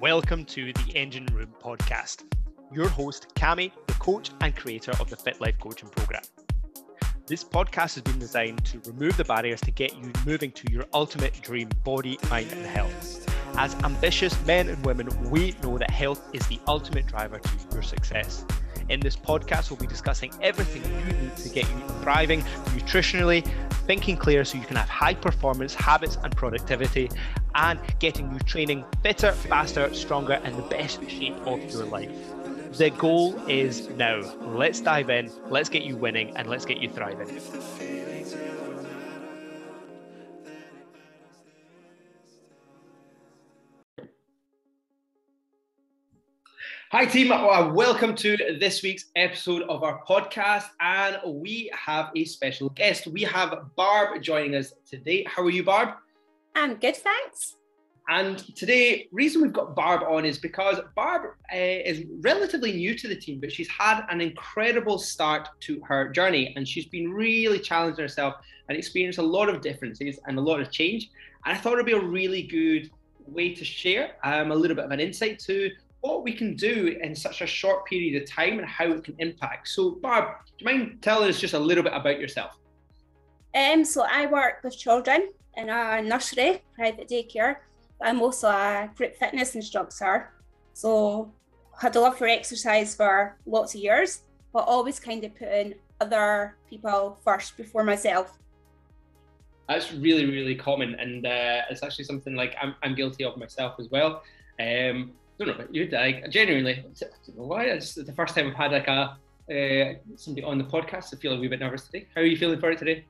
Welcome to the Engine Room podcast. Your host, Cami, the coach and creator of the Fit Life Coaching Program. This podcast has been designed to remove the barriers to get you moving to your ultimate dream body, mind, and health. As ambitious men and women, we know that health is the ultimate driver to your success. In this podcast, we'll be discussing everything you need to get you thriving nutritionally, thinking clear so you can have high performance habits and productivity, and getting you training fitter, faster, stronger, and the best shape of your life. The goal is now. Let's dive in, let's get you winning, and let's get you thriving. Hi, team. Welcome to this week's episode of our podcast. And we have a special guest. We have Barb joining us today. How are you, Barb? I'm good, thanks. And today, reason we've got Barb on is because Barb uh, is relatively new to the team, but she's had an incredible start to her journey, and she's been really challenging herself and experienced a lot of differences and a lot of change. And I thought it'd be a really good way to share um, a little bit of an insight to what we can do in such a short period of time and how it can impact. So, Barb, do you mind telling us just a little bit about yourself? Um, so I work with children in a nursery, private daycare. I'm also a group fitness instructor. So had a love for exercise for lots of years, but always kind of putting other people first before myself. That's really, really common. And uh, it's actually something like I'm, I'm guilty of myself as well. Um, don't know about you, like genuinely, I don't why. It's the first time I've had like a uh, somebody on the podcast. I feel a wee bit nervous today. How are you feeling for it today?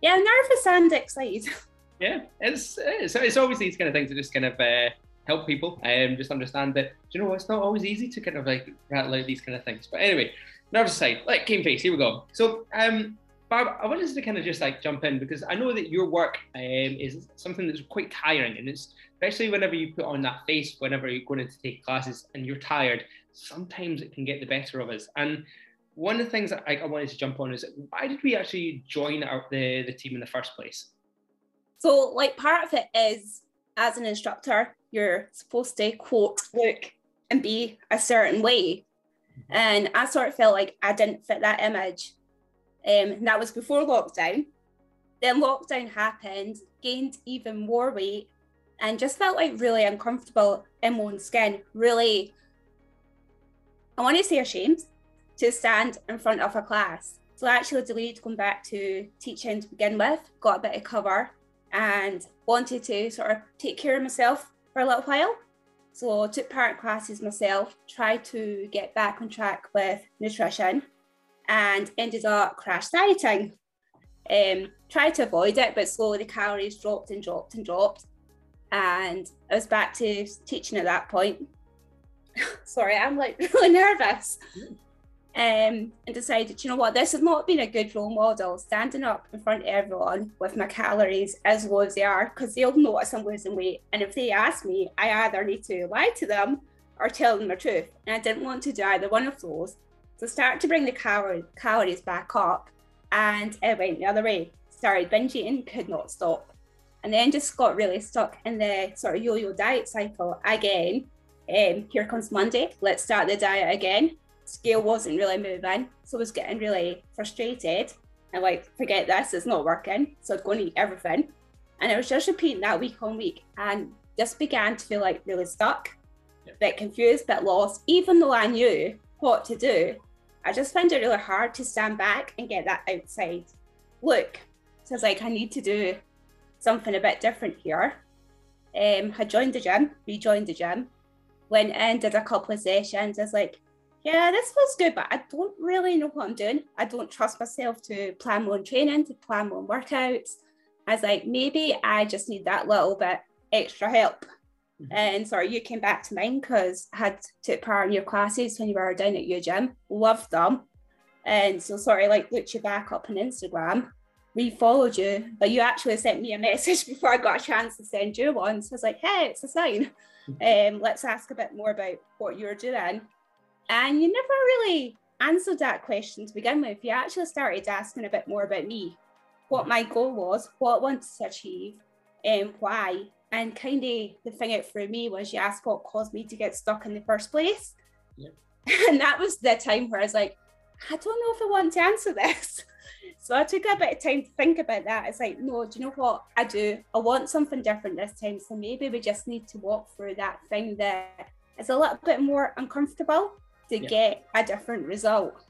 Yeah, nervous and excited. Yeah, it's, it's it's always these kind of things that just kind of uh, help people and um, just understand that you know it's not always easy to kind of like rattle out these kind of things. But anyway, nervous aside, like game face. Here we go. So um, Barb, I wanted to kind of just like jump in because I know that your work um, is something that's quite tiring, and it's especially whenever you put on that face whenever you're going to take classes and you're tired. Sometimes it can get the better of us. And one of the things that I, I wanted to jump on is why did we actually join our, the the team in the first place? So, like, part of it is as an instructor, you're supposed to quote, look, and be a certain way. Mm-hmm. And I sort of felt like I didn't fit that image. Um, that was before lockdown. Then lockdown happened, gained even more weight, and just felt like really uncomfortable in my own skin. Really, I want to say ashamed to stand in front of a class. So I actually delayed going back to teaching to begin with, got a bit of cover, and wanted to sort of take care of myself for a little while. So took part in classes myself, tried to get back on track with nutrition and ended up crash dieting. Um, tried to avoid it, but slowly the calories dropped and dropped and dropped. And I was back to teaching at that point. Sorry, I'm like really nervous um, and decided, you know what, this has not been a good role model, standing up in front of everyone with my calories as low as they are, because they'll notice I'm losing weight. And if they ask me, I either need to lie to them or tell them the truth. And I didn't want to do either one of those. So start to bring the cal- calories back up, and it went the other way. Started binge eating, could not stop. And then just got really stuck in the sort of yo-yo diet cycle again. Um, here comes Monday, let's start the diet again scale wasn't really moving. So I was getting really frustrated and like, forget this, it's not working. So I'd go and eat everything. And I was just repeating that week on week and just began to feel like really stuck, a bit confused, a bit lost. Even though I knew what to do, I just found it really hard to stand back and get that outside look. So I was like, I need to do something a bit different here. Um, I joined the gym, rejoined the gym, went in, did a couple of sessions. I was like, yeah, this feels good, but I don't really know what I'm doing. I don't trust myself to plan my own training, to plan my own workouts. I was like, maybe I just need that little bit extra help. And sorry, you came back to mine because I had took part in your classes when you were down at your gym. Loved them. And so sorry, like looked you back up on Instagram, we followed you, but you actually sent me a message before I got a chance to send you one. So I was like, hey, it's a sign. Um, let's ask a bit more about what you're doing. And you never really answered that question to begin with. You actually started asking a bit more about me, what my goal was, what I wanted to achieve, and why. And kind of the thing out for me was you asked what caused me to get stuck in the first place. Yeah. And that was the time where I was like, I don't know if I want to answer this. So I took a bit of time to think about that. It's like, no, do you know what? I do. I want something different this time. So maybe we just need to walk through that thing that is a little bit more uncomfortable to yeah. get a different result.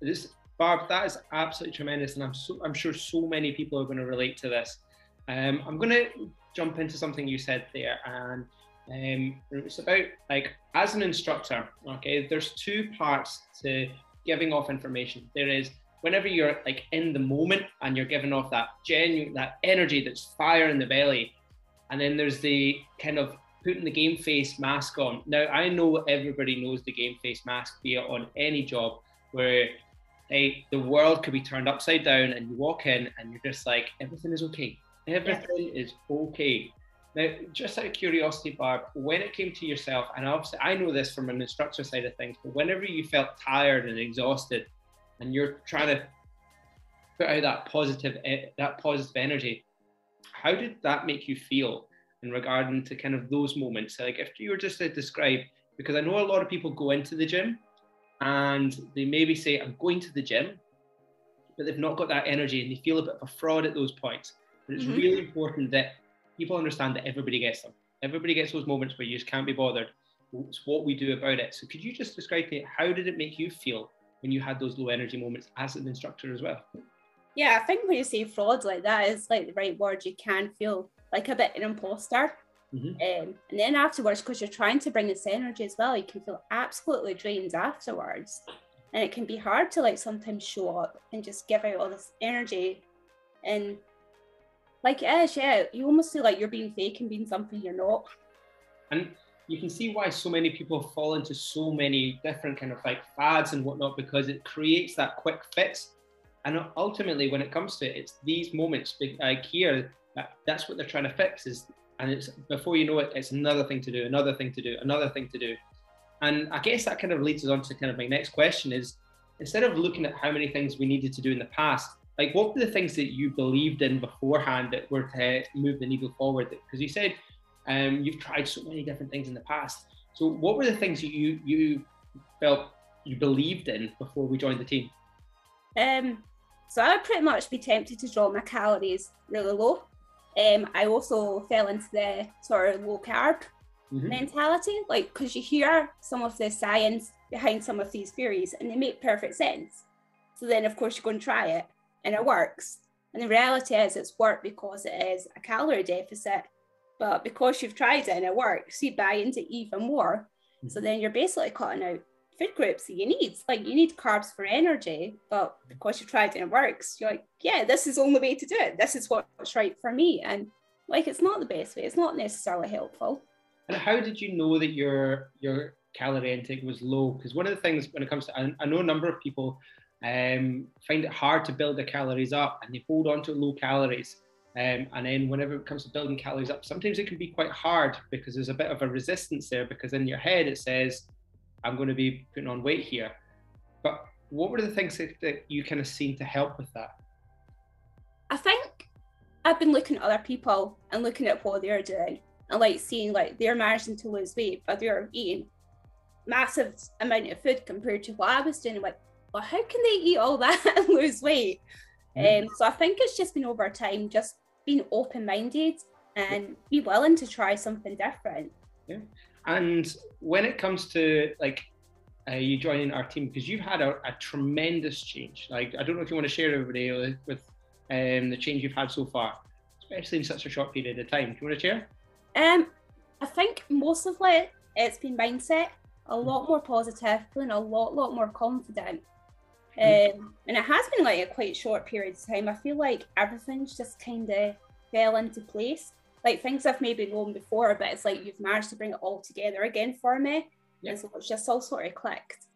This Barb, that is absolutely tremendous, and I'm so, I'm sure so many people are going to relate to this. Um, I'm going to jump into something you said there, and um, it's about like as an instructor. Okay, there's two parts to giving off information. There is whenever you're like in the moment and you're giving off that genuine that energy that's fire in the belly, and then there's the kind of putting the game face mask on. Now I know everybody knows the game face mask, be it on any job where hey, the world could be turned upside down and you walk in and you're just like, everything is okay. Everything yeah. is okay. Now, just out of curiosity, Barb, when it came to yourself, and obviously I know this from an instructor side of things, but whenever you felt tired and exhausted and you're trying to put out that positive that positive energy, how did that make you feel in regarding to kind of those moments? Like if you were just to describe, because I know a lot of people go into the gym and they maybe say, I'm going to the gym, but they've not got that energy and they feel a bit of a fraud at those points. But it's mm-hmm. really important that people understand that everybody gets them. Everybody gets those moments where you just can't be bothered. It's what we do about it. So could you just describe to me how did it make you feel when you had those low energy moments as an instructor as well? Yeah, I think when you say fraud like that is like the right word. You can feel like a bit an imposter Mm-hmm. Um, and then afterwards, because you're trying to bring this energy as well, you can feel absolutely drained afterwards. And it can be hard to like sometimes show up and just give out all this energy. And like it is, yeah, you almost feel like you're being fake and being something you're not. And you can see why so many people fall into so many different kind of like fads and whatnot because it creates that quick fix. And ultimately, when it comes to it, it's these moments like here that, that's what they're trying to fix is and it's before you know it, it's another thing to do, another thing to do, another thing to do. And I guess that kind of leads us on to kind of my next question is instead of looking at how many things we needed to do in the past, like what were the things that you believed in beforehand that were to move the needle forward? Because you said um, you've tried so many different things in the past. So what were the things that you you felt you believed in before we joined the team? Um, so I'd pretty much be tempted to draw my calories really low um, I also fell into the sort of low carb mm-hmm. mentality, like because you hear some of the science behind some of these theories and they make perfect sense. So then, of course, you go and try it and it works. And the reality is, it's worked because it is a calorie deficit. But because you've tried it and it works, you buy into even more. Mm-hmm. So then you're basically cutting out food groups that you need. Like you need carbs for energy, but because you tried it and it works, you're like, yeah, this is the only way to do it. This is what's right for me. And like it's not the best way. It's not necessarily helpful. And how did you know that your your calorie intake was low? Because one of the things when it comes to, I, I know a number of people um, find it hard to build their calories up and they hold on to low calories. Um, and then whenever it comes to building calories up, sometimes it can be quite hard because there's a bit of a resistance there because in your head it says, I'm going to be putting on weight here. But what were the things that, that you kind of seen to help with that? I think I've been looking at other people and looking at what they're doing and like seeing like they're managing to lose weight, but they're eating massive amount of food compared to what I was doing. Like, well, how can they eat all that and lose weight? Mm. Um, so I think it's just been over time, just being open minded and be willing to try something different. Yeah. And when it comes to like uh, you joining our team, because you've had a, a, tremendous change. Like I don't know if you want to share everybody with, with um, the change you've had so far, especially in such a short period of time. Do you want to share? Um, I think most of it it's been mindset, a lot more positive, feeling a lot, lot more confident. Um, and it has been like a quite short period of time. I feel like everything's just kind of fell into place like things I've maybe known before, but it's like you've managed to bring it all together again for me. Yeah. And so it's just all sort of clicked.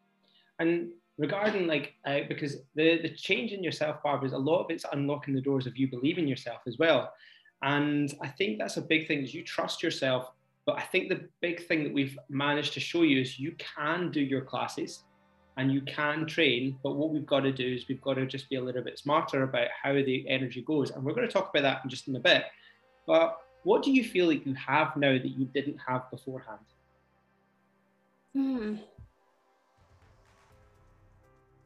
And regarding like uh, because the the change in yourself, Barbara, is a lot of it's unlocking the doors of you believing yourself as well. And I think that's a big thing is you trust yourself. But I think the big thing that we've managed to show you is you can do your classes and you can train. But what we've got to do is we've got to just be a little bit smarter about how the energy goes. And we're going to talk about that in just in a bit. But What do you feel like you have now that you didn't have beforehand? Hmm.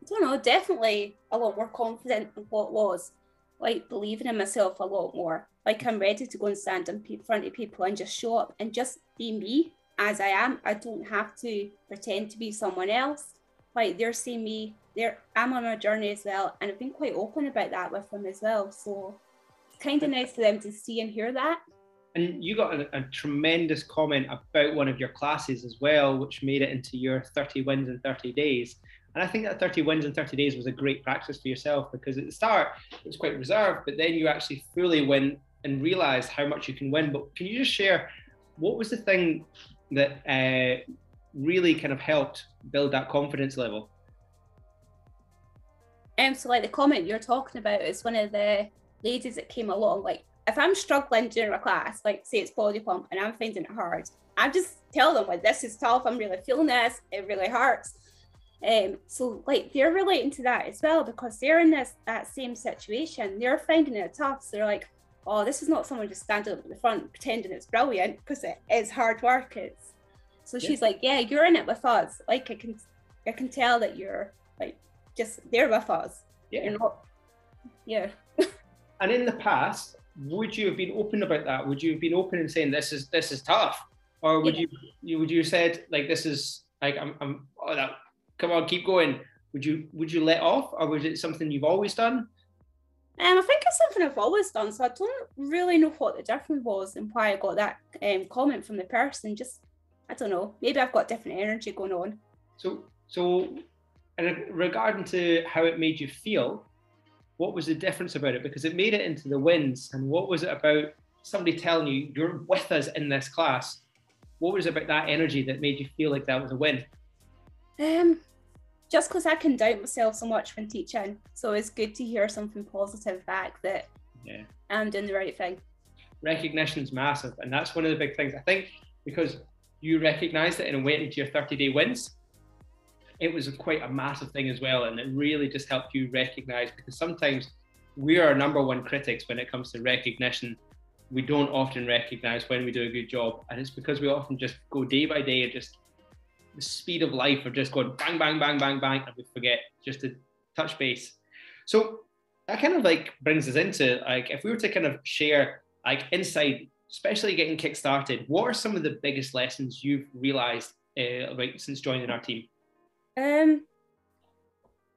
I don't know, definitely a lot more confident in what was, like believing in myself a lot more. Like I'm ready to go and stand in front of people and just show up and just be me as I am. I don't have to pretend to be someone else. Like they're seeing me, they're I'm on a journey as well, and I've been quite open about that with them as well. So it's kind of nice for them to see and hear that. And you got a, a, tremendous comment about one of your classes as well, which made it into your 30 wins in 30 days. And I think that 30 wins in 30 days was a great practice for yourself because at the start it was quite reserved, but then you actually fully win and realize how much you can win. But can you just share what was the thing that uh, really kind of helped build that confidence level? Um, so like the comment you're talking about is one of the ladies that came along. Like if I'm struggling during a class, like say it's body pump and I'm finding it hard, I just tell them like this is tough. I'm really feeling this. It really hurts. Um, so like they're relating to that as well because they're in this that same situation. They're finding it tough. So they're like, oh, this is not someone just standing up at the front pretending it's brilliant because it is hard work. It's so yeah. she's like, yeah, you're in it with us. Like I can, I can tell that you're like just there with us. Yeah. You're not, yeah. and in the past, would you have been open about that? Would you have been open and saying this is this is tough, or would yeah. you, you would you said like this is like I'm I'm oh that come on, keep going. Would you would you let off, or was it something you've always done? Um, I think it's something I've always done, so I don't really know what the difference was and why I got that um, comment from the person. Just I don't know. Maybe I've got different energy going on. So, so, and regarding to how it made you feel, what was the difference about it? Because it made it into the wins, and what was it about somebody telling you you're with us in this class? What was it about that energy that made you feel like that was a win? Um, just because I can doubt myself so much when teaching. So it's good to hear something positive back that yeah. I'm doing the right thing. Recognition is massive. And that's one of the big things. I think because you recognized it and went into your 30 day wins, it was quite a massive thing as well. And it really just helped you recognize because sometimes we are number one critics when it comes to recognition. We don't often recognize when we do a good job. And it's because we often just go day by day and just the speed of life of just going bang, bang, bang, bang, bang, and we forget just to touch base. So that kind of like brings us into like if we were to kind of share like inside, especially getting kick started, what are some of the biggest lessons you've realized uh, right since joining our team? Um,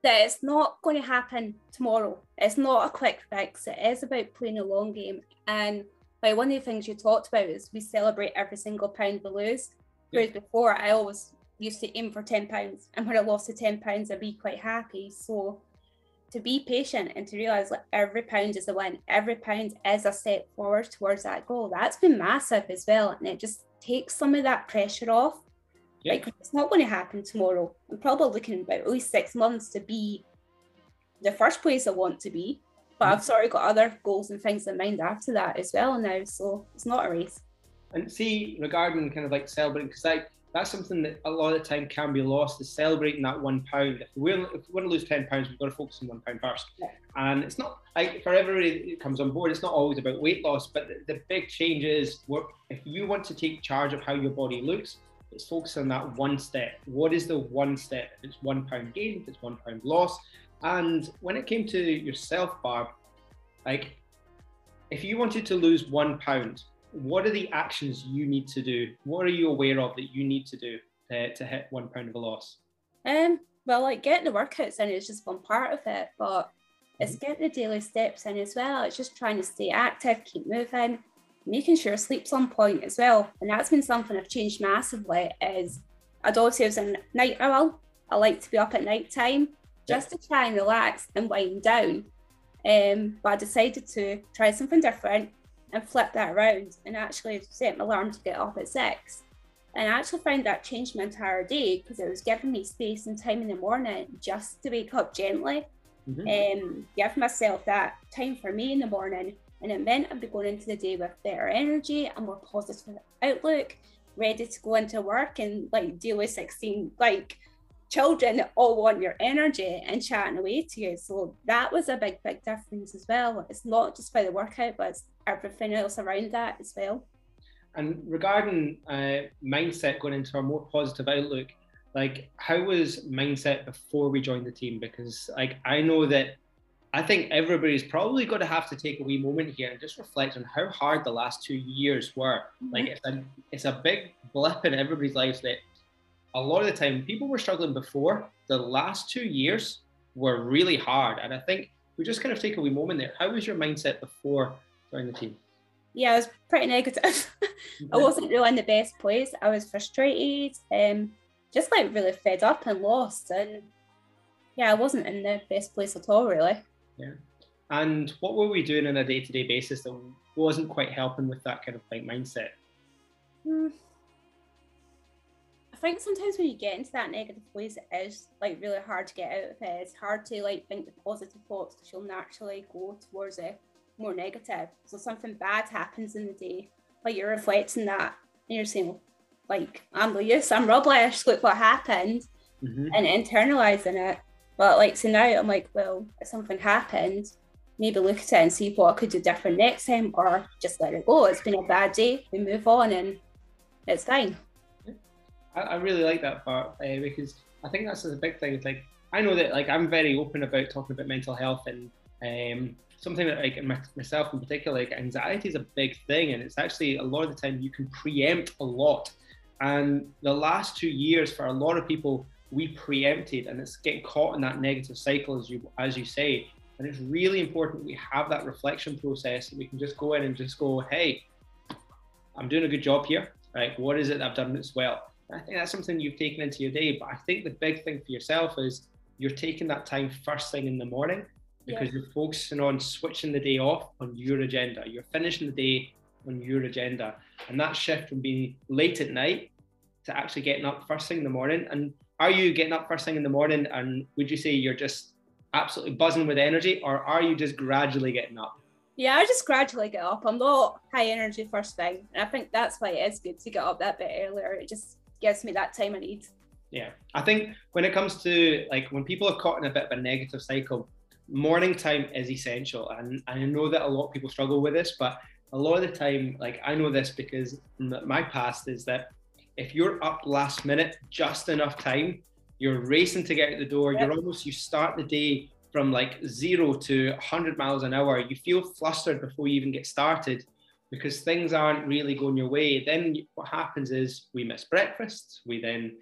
that it's not going to happen tomorrow. It's not a quick fix. It is about playing a long game. And like one of the things you talked about is we celebrate every single pound we lose. Whereas before, I always used to aim for ten pounds, and when I lost the ten pounds, I'd be quite happy. So to be patient and to realize like every pound is a win, every pound is a step forward towards that goal. That's been massive as well, and it just takes some of that pressure off. Yeah. Like it's not going to happen tomorrow. I'm probably looking about at least six months to be the first place I want to be. But I've mm-hmm. sort of got other goals and things in mind after that as well now. So it's not a race. And see, regarding kind of like celebrating, because like that's something that a lot of the time can be lost is celebrating that one pound. If we want to lose ten pounds, we've got to focus on one pound first. Yeah. And it's not like for everybody that comes on board, it's not always about weight loss, but the, the big change is what if you want to take charge of how your body looks, let's focus on that one step. What is the one step? If it's one pound gain, if it's one pound loss. And when it came to yourself, Barb, like if you wanted to lose one pound, what are the actions you need to do? What are you aware of that you need to do to, to hit one pound of a loss? Um, well, like getting the workouts in is just one part of it, but it's mm-hmm. getting the daily steps in as well. It's just trying to stay active, keep moving, making sure sleep's on point as well. And that's been something I've changed massively. Is I'd always say I was a night owl. I like to be up at night time just to try and relax and wind down. Um, but I decided to try something different and flip that around and actually set my alarm to get up at six. And I actually found that changed my entire day because it was giving me space and time in the morning just to wake up gently mm-hmm. and um, give myself that time for me in the morning. And it meant I'd be going into the day with better energy and more positive outlook, ready to go into work and like deal with 16, like children that all want your energy and chatting away to you. So that was a big, big difference as well. It's not just by the workout, but it's everything else around that as well. And regarding uh, mindset going into a more positive outlook, like how was mindset before we joined the team? Because like I know that I think everybody's probably going to have to take a wee moment here and just reflect on how hard the last two years were. Mm-hmm. Like it's a it's a big blip in everybody's lives that a lot of the time people were struggling before. The last two years were really hard, and I think we just kind of take a wee moment there. How was your mindset before joining the team? Yeah, I was pretty negative. I wasn't really in the best place. I was frustrated, um, just like really fed up and lost, and yeah, I wasn't in the best place at all, really. Yeah. And what were we doing on a day to day basis that wasn't quite helping with that kind of like mindset? Hmm. I think sometimes when you get into that negative place, it is like really hard to get out of it. It's hard to like think the positive thoughts because you'll naturally go towards it more negative. So something bad happens in the day, like you're reflecting that and you're saying, like, I'm Lewis, I'm rubbish, look what happened, mm-hmm. and internalizing it. But like so now I'm like, well, if something happened, maybe look at it and see what I could do different next time or just let it go. It's been a bad day, we move on and it's fine. I, really like that part uh, because I think that's a big thing. It's like I know that like I'm very open about talking about mental health and um, something that like myself in particular, like anxiety is a big thing, and it's actually a lot of the time you can preempt a lot. And the last two years for a lot of people we preempted and it's getting caught in that negative cycle as you as you say and it's really important we have that reflection process that we can just go in and just go hey i'm doing a good job here like what is it i've done as well i think that's something you've taken into your day but i think the big thing for yourself is you're taking that time first thing in the morning because yeah. you're focusing on switching the day off on your agenda you're finishing the day on your agenda and that shift from being late at night to actually getting up first thing in the morning and are you getting up first thing in the morning and would you say you're just absolutely buzzing with energy or are you just gradually getting up? Yeah, I just gradually get up. I'm not high energy first thing. And I think that's why it is good to get up that bit earlier. It just gives me that time I need. Yeah. I think when it comes to like when people are caught in a bit of a negative cycle, morning time is essential. And, and I know that a lot of people struggle with this, but a lot of the time, like I know this because my past is that if you're up last minute, just enough time, you're racing to get out the door. Yep. You're almost, you start the day from like zero to 100 miles an hour. You feel flustered before you even get started because things aren't really going your way. Then what happens is we miss breakfast. We then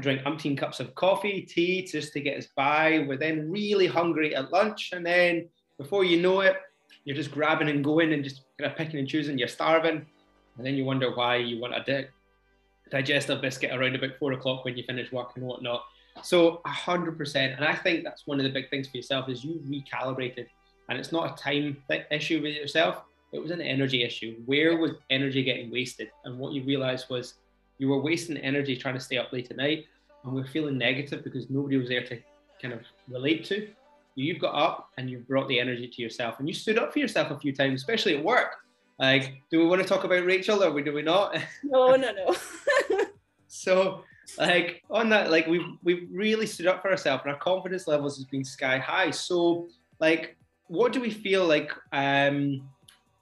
drink umpteen cups of coffee, tea just to get us by. We're then really hungry at lunch. And then before you know it, you're just grabbing and going and just kind of picking and choosing. You're starving and then you wonder why you want a di- digestive biscuit around about four o'clock when you finish work and whatnot. So hundred percent, and I think that's one of the big things for yourself is you recalibrated, and it's not a time issue with yourself. It was an energy issue. Where was energy getting wasted? And what you realized was you were wasting energy trying to stay up late at night, and we're feeling negative because nobody was there to kind of relate to. You've got up and you've brought the energy to yourself, and you stood up for yourself a few times, especially at work. Like, do we want to talk about Rachel or do we not? No, no, no. so, like on that, like we've we've really stood up for ourselves, and our confidence levels has been sky high. So, like, what do we feel like? Um,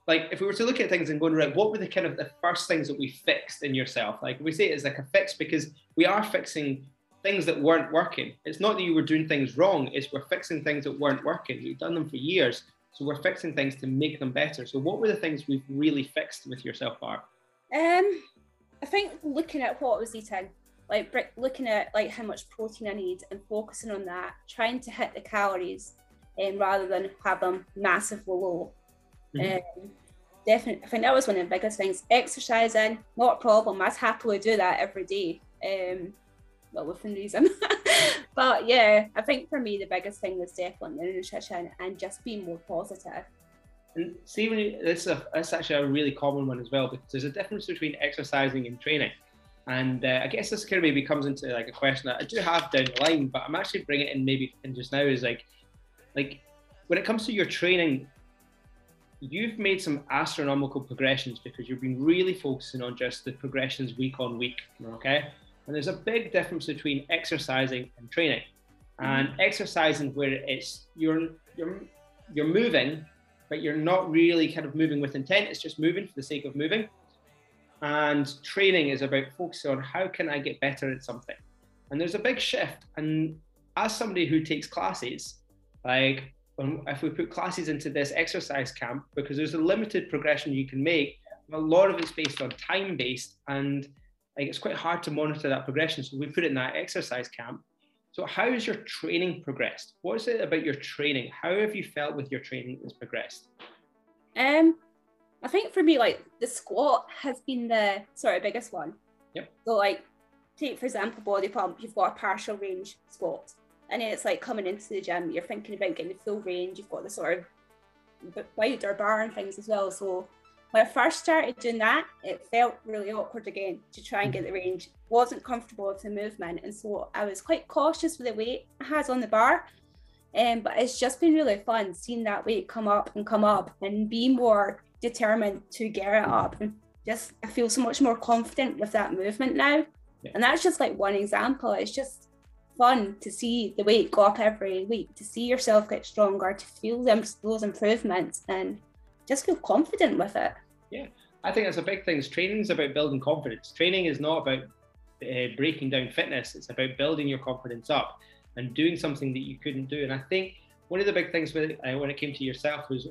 like if we were to look at things and going right, what were the kind of the first things that we fixed in yourself? Like we say it's like a fix because we are fixing things that weren't working. It's not that you were doing things wrong, it's we're fixing things that weren't working. We've done them for years. So we're fixing things to make them better. So what were the things we've really fixed with yourself, Barb? Um, I think looking at what I was eating, like looking at like how much protein I need and focusing on that, trying to hit the calories, um, rather than have them massively low. Mm-hmm. Um, definitely, I think that was one of the biggest things. Exercising, not a problem. I'd happily do that every day. Um, well, within reason. but yeah, I think for me the biggest thing was definitely the nutrition and just being more positive. And see, when you, this is a, this actually a really common one as well because there's a difference between exercising and training. And uh, I guess this kind of maybe comes into like a question that I do have down the line, but I'm actually bringing it in maybe in just now is like, like when it comes to your training, you've made some astronomical progressions because you've been really focusing on just the progressions week on week. Okay, And there's a big difference between exercising and training. And mm-hmm. exercising where it's you're you're you're moving, but you're not really kind of moving with intent. It's just moving for the sake of moving. And training is about focusing on how can I get better at something. And there's a big shift. And as somebody who takes classes, like if we put classes into this exercise camp, because there's a limited progression you can make, a lot of it's based on time based, and like it's quite hard to monitor that progression. So we put it in that exercise camp. So how has your training progressed? What is it about your training? How have you felt with your training that's progressed? Um, I think for me, like the squat has been the sort of biggest one. Yep. So like, take for example, body pump. You've got a partial range squat, and then it's like coming into the gym. You're thinking about getting the full range. You've got the sort of wider bar and things as well. So when I first started doing that, it felt really awkward again to try and get the range. Wasn't comfortable with the movement, and so I was quite cautious with the weight I had on the bar. Um, but it's just been really fun seeing that weight come up and come up and be more determined to get it up. And just I feel so much more confident with that movement now. Yeah. And that's just like one example. It's just fun to see the weight go up every week, to see yourself get stronger, to feel them those improvements and just feel confident with it. Yeah, I think that's a big thing. Training is about building confidence. Training is not about uh, breaking down fitness. It's about building your confidence up and doing something that you couldn't do. And I think one of the big things with, uh, when it came to yourself was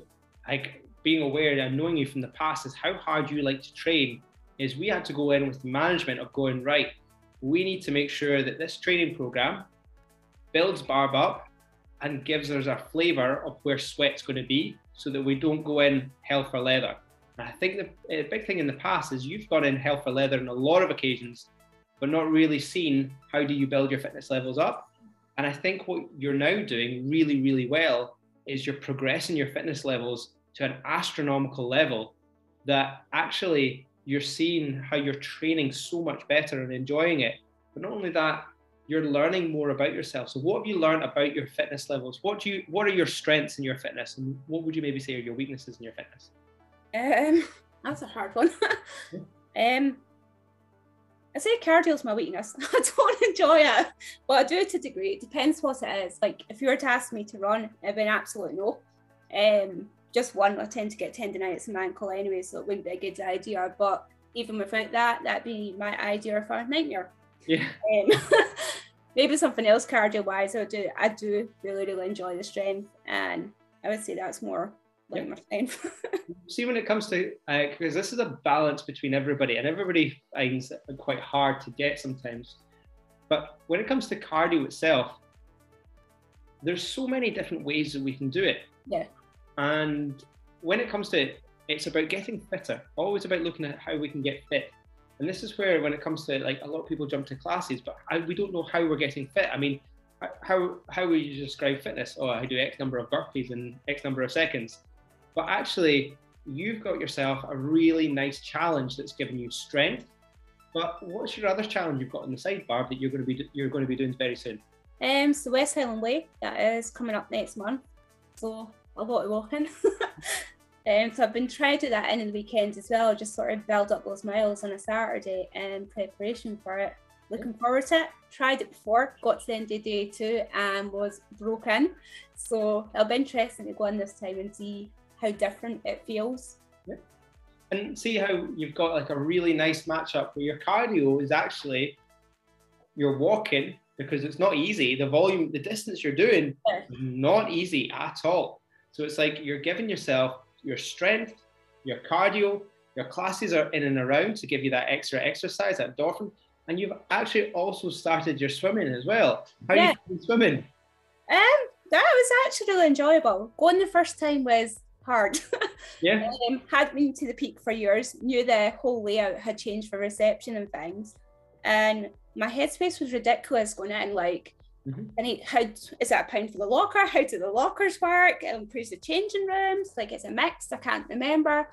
like being aware and knowing you from the past is how hard you like to train. Is we had to go in with the management of going right. We need to make sure that this training program builds barb up and gives us a flavor of where sweat's going to be so that we don't go in hell for leather. And I think the big thing in the past is you've gone in hell for leather on a lot of occasions, but not really seen how do you build your fitness levels up. And I think what you're now doing really, really well is you're progressing your fitness levels to an astronomical level that actually you're seeing how you're training so much better and enjoying it. But not only that, you're learning more about yourself. So what have you learned about your fitness levels? What do you what are your strengths in your fitness and what would you maybe say are your weaknesses in your fitness? Um that's a hard one. um I say cardio is my weakness. I don't enjoy it, but I do it to a degree. It depends what it is. Like if you were to ask me to run, it'd be an absolute no. Um, just one, I tend to get tendonitis in my ankle anyway, so it wouldn't be a good idea. But even without that, that'd be my idea for a nightmare. Yeah. Um, maybe something else cardio wise. I do. I do really, really enjoy the strength, and I would say that's more like my strength. See, when it comes to because uh, this is a balance between everybody, and everybody finds it quite hard to get sometimes. But when it comes to cardio itself, there's so many different ways that we can do it. Yeah. And when it comes to it, it's about getting fitter. Always about looking at how we can get fit. And this is where, when it comes to like a lot of people jump to classes, but I, we don't know how we're getting fit. I mean, how how would you describe fitness? Oh, I do X number of burpees in X number of seconds. But actually, you've got yourself a really nice challenge that's given you strength. But what's your other challenge you've got on the sidebar that you're going to be you're going to be doing very soon? Um, so West Highland Way that is coming up next month. So a lot of walking. um, so I've been trying to do that in the weekends as well, just sort of build up those miles on a Saturday in preparation for it. Looking forward to it. Tried it before, got to the end of day two and was broken. So it'll be interesting to go on this time and see how different it feels. Yeah. And see how you've got like a really nice matchup where your cardio is actually you're walking because it's not easy. The volume, the distance you're doing, yeah. not easy at all. So it's like you're giving yourself your strength, your cardio, your classes are in and around to give you that extra exercise, that endorphin. And you've actually also started your swimming as well. How yeah. you swimming? Um, that was actually really enjoyable. Going the first time was hard. Yeah. um, had been to the peak for years, knew the whole layout had changed for reception and things. And my headspace was ridiculous going in, like Mm-hmm. And how is that a pound for the locker? How do the lockers work? It improves the changing rooms. Like it's a mix. I can't remember.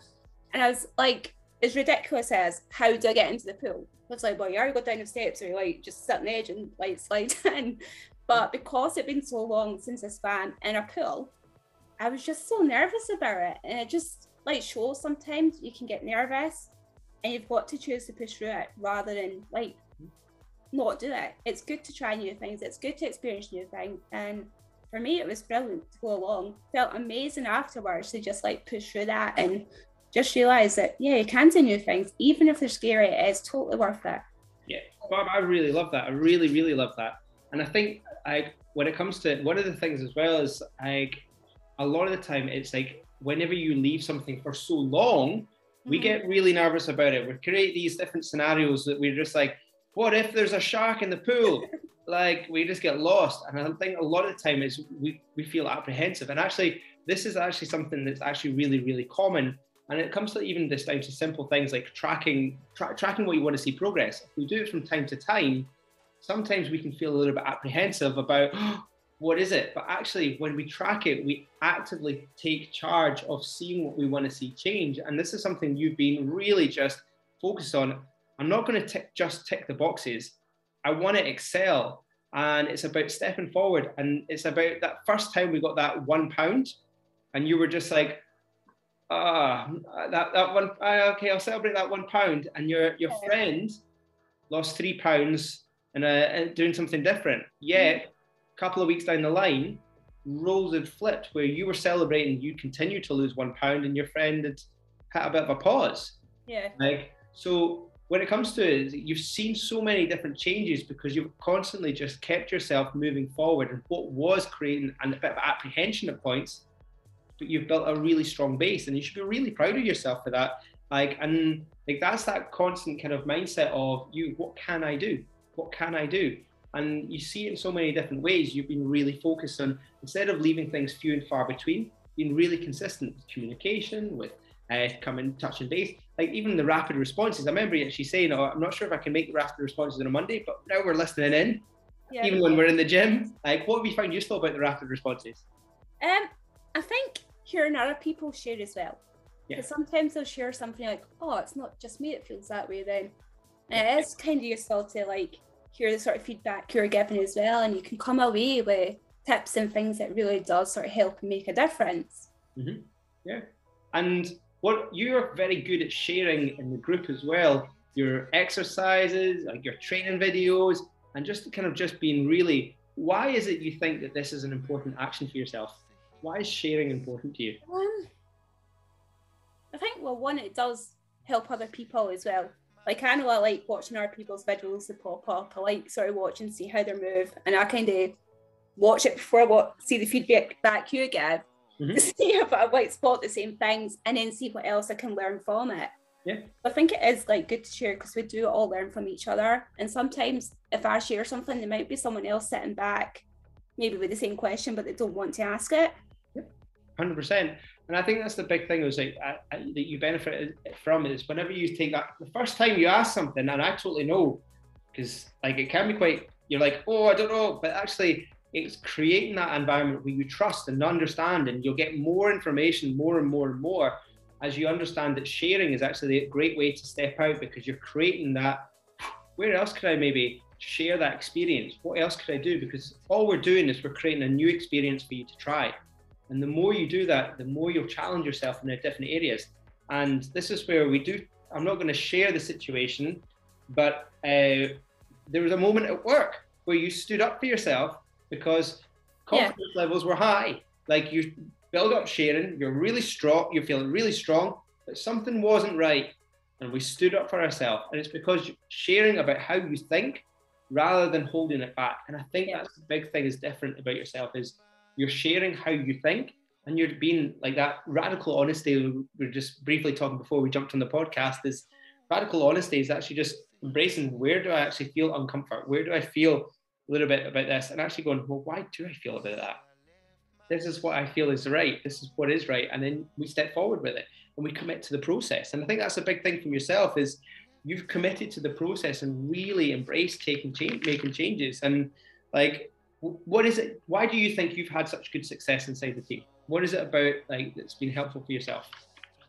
And I was like, as ridiculous as how do I get into the pool? It's like, well, you already go down the steps, or you like just sit on the edge and like slide in. But because it'd been so long since I swam in a pool, I was just so nervous about it. And it just like shows sometimes you can get nervous and you've got to choose to push through it rather than like not do it. It's good to try new things. It's good to experience new things. And for me, it was brilliant to go along. Felt amazing afterwards to just like push through that and just realize that yeah, you can do new things, even if they're scary. It's totally worth it. Yeah, Bob, I really love that. I really, really love that. And I think I, when it comes to one of the things as well is like a lot of the time it's like whenever you leave something for so long, we mm-hmm. get really nervous about it. We create these different scenarios that we're just like, what if there's a shark in the pool? like we just get lost. And I think a lot of the time is we, we feel apprehensive. And actually, this is actually something that's actually really, really common. And it comes to even this down to simple things like tracking tra- tracking what you want to see progress. If we do it from time to time, sometimes we can feel a little bit apprehensive about what is it? But actually, when we track it, we actively take charge of seeing what we want to see change. And this is something you've been really just focused on. I'm not going to just tick the boxes. I want to excel. And it's about stepping forward. And it's about that first time we got that one pound, and you were just like, ah, that, that one, uh, okay, I'll celebrate that one pound. And your, your friend lost three pounds and uh, doing something different. Yet, a couple of weeks down the line, roles had flipped where you were celebrating, you continue to lose one pound, and your friend had had a bit of a pause. Yeah. Like so, when it comes to it, you've seen so many different changes because you've constantly just kept yourself moving forward, and what was creating a bit of apprehension at points, but you've built a really strong base, and you should be really proud of yourself for that. Like, and like that's that constant kind of mindset of you. What can I do? what can I do? And you see it in so many different ways. You've been really focused on, instead of leaving things few and far between, being really consistent with communication, with uh, coming touch and base. Like even the rapid responses. I remember actually saying, oh, I'm not sure if I can make the rapid responses on a Monday, but now we're listening in. Yeah. Even when we're in the gym. Like what have you found useful about the rapid responses? Um, I think hearing other people share as well. Because yeah. sometimes they'll share something like, oh, it's not just me that feels that way then. And it is kind of useful to like hear the sort of feedback you're given as well, and you can come away with tips and things that really does sort of help make a difference. Mm-hmm. Yeah, and what you're very good at sharing in the group as well, your exercises, like your training videos, and just kind of just being really. Why is it you think that this is an important action for yourself? Why is sharing important to you? Um, I think well, one, it does help other people as well. Like I know I like watching other people's videos that pop up. I like sort of watch and see how they move, and I kind of watch it before I see the feedback back you give mm-hmm. to see if I might spot the same things, and then see what else I can learn from it. Yeah, I think it is like good to share because we do all learn from each other. And sometimes if I share something, there might be someone else sitting back, maybe with the same question, but they don't want to ask it. Hundred percent. And I think that's the big thing was like I, I, that you benefit from is whenever you take that the first time you ask something, and I totally know because like it can be quite you're like oh I don't know, but actually it's creating that environment where you trust and understand, and you'll get more information, more and more and more as you understand that sharing is actually a great way to step out because you're creating that. Where else could I maybe share that experience? What else could I do? Because all we're doing is we're creating a new experience for you to try. And the more you do that, the more you'll challenge yourself in the different areas. And this is where we do, I'm not going to share the situation, but uh, there was a moment at work where you stood up for yourself because confidence yeah. levels were high. Like you build up sharing, you're really strong, you're feeling really strong, but something wasn't right. And we stood up for ourselves. And it's because sharing about how you think rather than holding it back. And I think yeah. that's the big thing is different about yourself is you're sharing how you think and you're being like that radical honesty we were just briefly talking before we jumped on the podcast is radical honesty is actually just embracing where do i actually feel uncomfort where do i feel little bit about this and actually going well why do i feel about that this is what i feel is right this is what is right and then we step forward with it and we commit to the process and i think that's a big thing from yourself is you've committed to the process and really embraced taking change making changes and like what is it? Why do you think you've had such good success inside the team? What is it about like that's been helpful for yourself?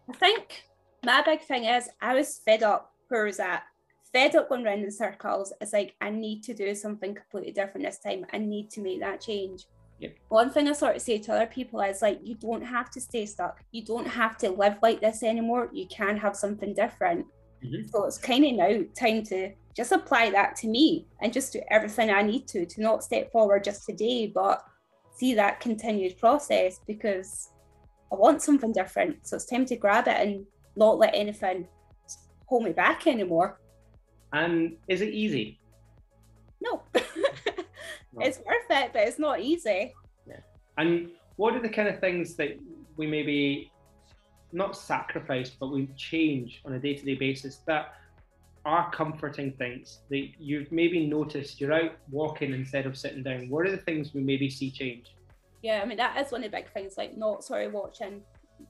I think my big thing is I was fed up where was at. Fed up going round in circles. It's like I need to do something completely different this time. I need to make that change. Yep. One thing I sort of say to other people is like you don't have to stay stuck. You don't have to live like this anymore. You can have something different. Mm-hmm. So it's kind of now time to just apply that to me and just do everything I need to to not step forward just today, but see that continued process because I want something different. So it's time to grab it and not let anything hold me back anymore. And is it easy? No. no. It's worth it, but it's not easy. Yeah. And what are the kind of things that we maybe not sacrifice, but we change on a day to day basis that are comforting things that you've maybe noticed you're out walking instead of sitting down? What are the things we maybe see change? Yeah, I mean, that is one of the big things, like not sorry watching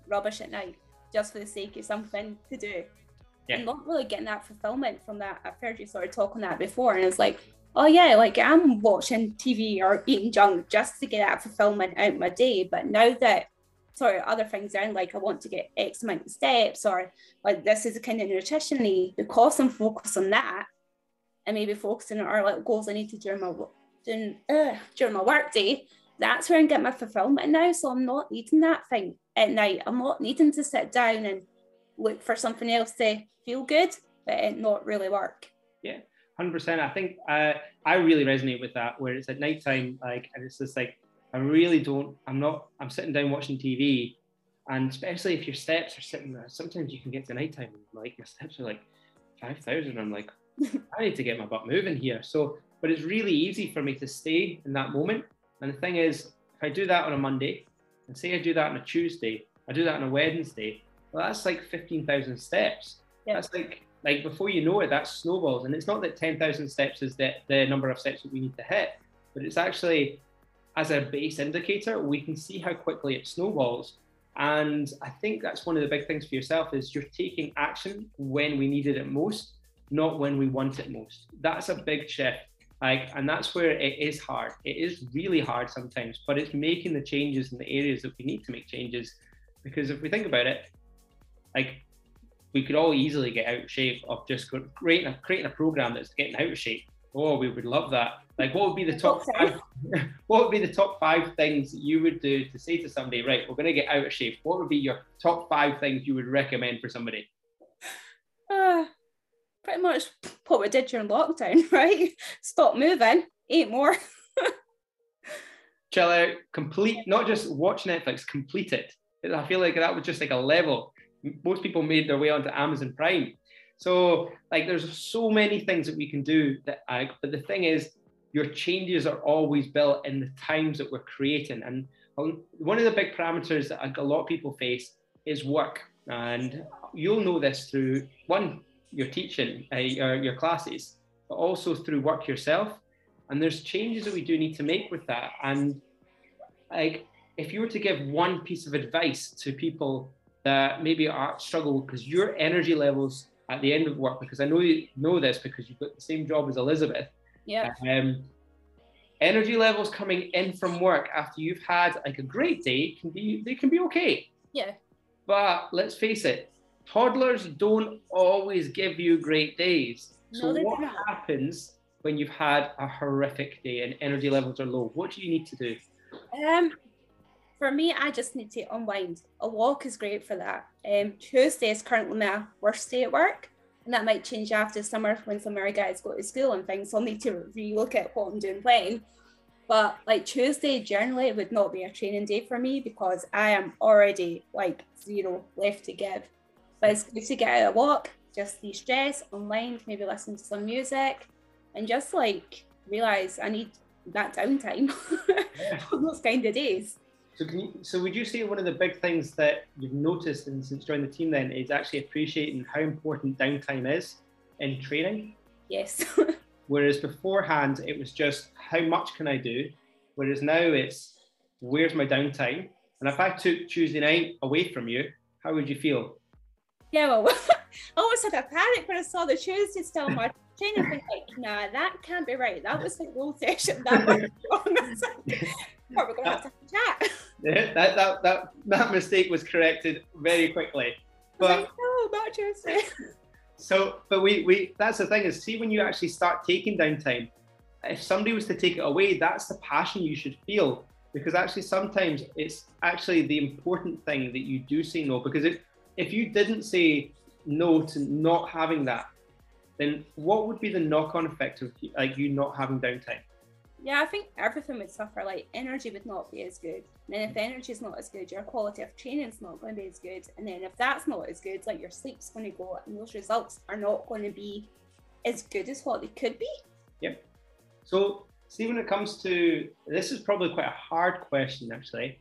rubbish at night just for the sake of something to do. Yeah. Not really getting that fulfillment from that. I've heard you sort of talk on that before, and it's like, oh yeah, like I'm watching TV or eating junk just to get that fulfillment out my day. But now that sort of other things are in, like I want to get X amount of steps, or like this is kind of nutritionally because I'm focused on that, and maybe focusing on our like goals I need to do during my during, uh, during my work day, that's where I get my fulfillment now. So I'm not needing that thing at night. I'm not needing to sit down and look for something else to feel good, but it not really work. Yeah, hundred percent. I think uh, I really resonate with that. Where it's at nighttime, like, and it's just like I really don't. I'm not. I'm sitting down watching TV, and especially if your steps are sitting there, sometimes you can get to nighttime and like my steps are like five thousand. I'm like, I need to get my butt moving here. So, but it's really easy for me to stay in that moment. And the thing is, if I do that on a Monday, and say I do that on a Tuesday, I do that on a Wednesday, well, that's like fifteen thousand steps. Yeah. That's like like before you know it, that snowballs. And it's not that ten thousand steps is the, the number of steps that we need to hit, but it's actually as a base indicator, we can see how quickly it snowballs. And I think that's one of the big things for yourself is you're taking action when we needed it most, not when we want it most. That's a big shift. Like, and that's where it is hard. It is really hard sometimes, but it's making the changes in the areas that we need to make changes. Because if we think about it, like we could all easily get out of shape of just creating a, creating a program that's getting out of shape. Oh, we would love that. Like, what would be the top five? What would be the top five things you would do to say to somebody, right, we're going to get out of shape? What would be your top five things you would recommend for somebody? Uh, pretty much what we did during lockdown, right? Stop moving, eat more. Chill out, complete, not just watch Netflix, complete it. I feel like that was just like a level. Most people made their way onto Amazon Prime. So, like, there's so many things that we can do that, I, but the thing is, your changes are always built in the times that we're creating. And one of the big parameters that a lot of people face is work. And you'll know this through one, your teaching, uh, your, your classes, but also through work yourself. And there's changes that we do need to make with that. And like, if you were to give one piece of advice to people that maybe are struggle because your energy levels at the end of work, because I know you know this because you've got the same job as Elizabeth, yeah. Um, energy levels coming in from work after you've had like a great day can be they can be okay. Yeah. But let's face it, toddlers don't always give you great days. So no, what not. happens when you've had a horrific day and energy levels are low? What do you need to do? Um, for me, I just need to unwind. A walk is great for that. Um, Tuesday is currently my worst day at work and that might change after summer when some of our guys go to school and things. So I'll need to relook at what I'm doing when. But like Tuesday, generally, would not be a training day for me because I am already like zero left to give. But it's good to get out a walk, just de stress, unwind, maybe listen to some music, and just like realize I need that downtime on those kind of days. So, you, so would you say one of the big things that you've noticed and since joining the team then is actually appreciating how important downtime is in training? Yes. Whereas beforehand it was just how much can I do? Whereas now it's where's my downtime? And if I took Tuesday night away from you, how would you feel? Yeah, well, I almost had a panic when I saw the Tuesday still on my training. Like, nah, that can't be right. That was the whole session. That was wrong. we're going to have to chat. Yeah, that, that, that, that mistake was corrected very quickly. But no, not Tuesday. So, but we, we, that's the thing is, see, when you actually start taking downtime, if somebody was to take it away, that's the passion you should feel. Because actually, sometimes it's actually the important thing that you do say no. Because if, if you didn't say no to not having that, then what would be the knock-on effect of like you not having downtime? Yeah, I think everything would suffer. Like energy would not be as good. And then if the energy is not as good, your quality of training is not going to be as good. And then if that's not as good, like your sleep's going to go, and those results are not going to be as good as what they could be. Yep. So, see, when it comes to this, is probably quite a hard question actually,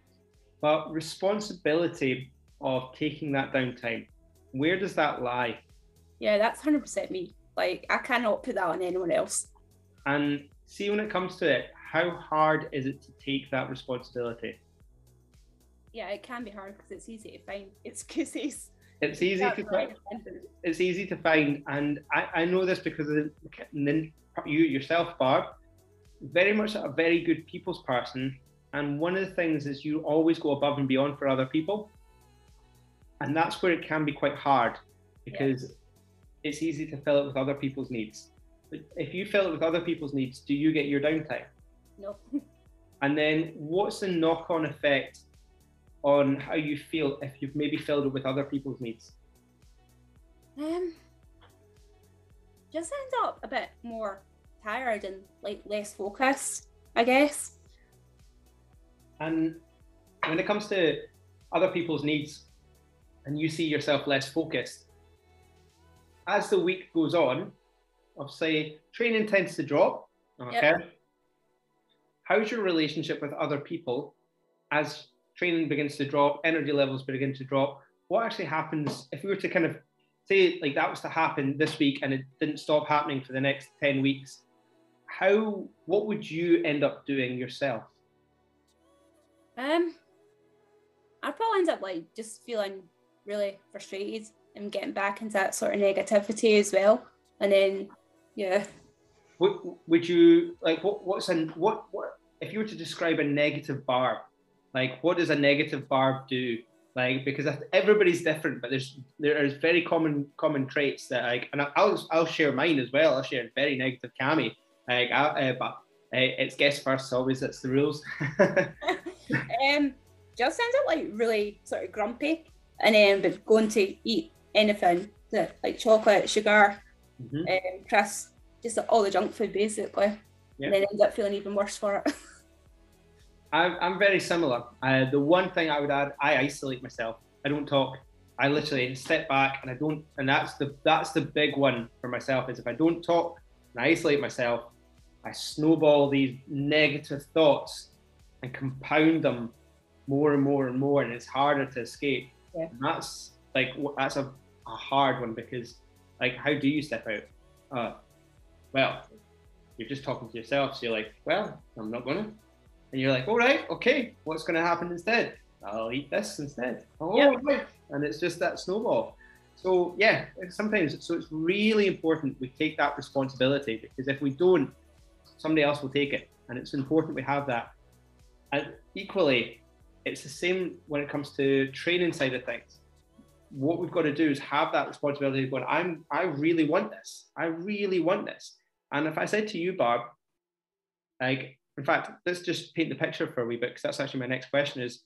but responsibility of taking that downtime, where does that lie? Yeah, that's hundred percent me. Like I cannot put that on anyone else. And see when it comes to it, how hard is it to take that responsibility? Yeah, it can be hard because it's easy to find excuses. It's easy to find. It's easy to find, and I, I know this because of you yourself, Barb, very much a very good people's person, and one of the things is you always go above and beyond for other people, and that's where it can be quite hard because yeah. it's easy to fill it with other people's needs if you fill it with other people's needs, do you get your downtime? No. and then what's the knock on effect on how you feel if you've maybe filled it with other people's needs? Um, just end up a bit more tired and like less focused, I guess. And when it comes to other people's needs and you see yourself less focused, as the week goes on, of say training tends to drop. Okay. Yep. How's your relationship with other people as training begins to drop, energy levels begin to drop? What actually happens if we were to kind of say like that was to happen this week and it didn't stop happening for the next 10 weeks? How what would you end up doing yourself? Um I'd probably end up like just feeling really frustrated and getting back into that sort of negativity as well. And then yeah. Would, would you like what what's an what what if you were to describe a negative barb, like what does a negative barb do? Like because everybody's different, but there's there's very common common traits that like, and I'll I'll share mine as well. I'll share a very negative cami, like I, uh, but uh, it's guest first always. That's the rules. um, just sounds like really sort of grumpy, and then but going to eat anything that like chocolate, sugar, mm-hmm. um, Chris, just all the junk food basically, yeah. and then ends up feeling even worse for it. I'm, I'm very similar. Uh, the one thing I would add, I isolate myself. I don't talk. I literally step back and I don't, and that's the that's the big one for myself is if I don't talk and I isolate myself, I snowball these negative thoughts and compound them more and more and more, and it's harder to escape. Yeah. And that's like that's a, a hard one because like how do you step out? Uh, well, you're just talking to yourself. So you're like, well, I'm not gonna. And you're like, all right, okay, what's gonna happen instead? I'll eat this instead. Oh, yep. right. And it's just that snowball. So yeah, sometimes so it's really important we take that responsibility because if we don't, somebody else will take it, and it's important we have that. And equally, it's the same when it comes to training side of things what we've got to do is have that responsibility of going, I'm I really want this. I really want this. And if I said to you, Barb, like, in fact, let's just paint the picture for a wee bit, because that's actually my next question is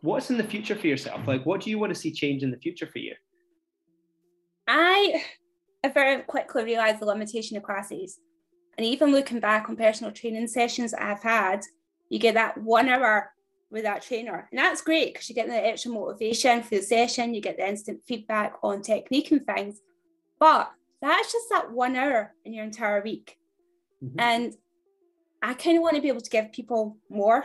what's in the future for yourself? Like, what do you want to see change in the future for you? I very quickly realized the limitation of classes. And even looking back on personal training sessions I've had, you get that one hour with that trainer. And that's great because you get the extra motivation for the session, you get the instant feedback on technique and things. But that's just that one hour in your entire week. Mm-hmm. And I kind of want to be able to give people more.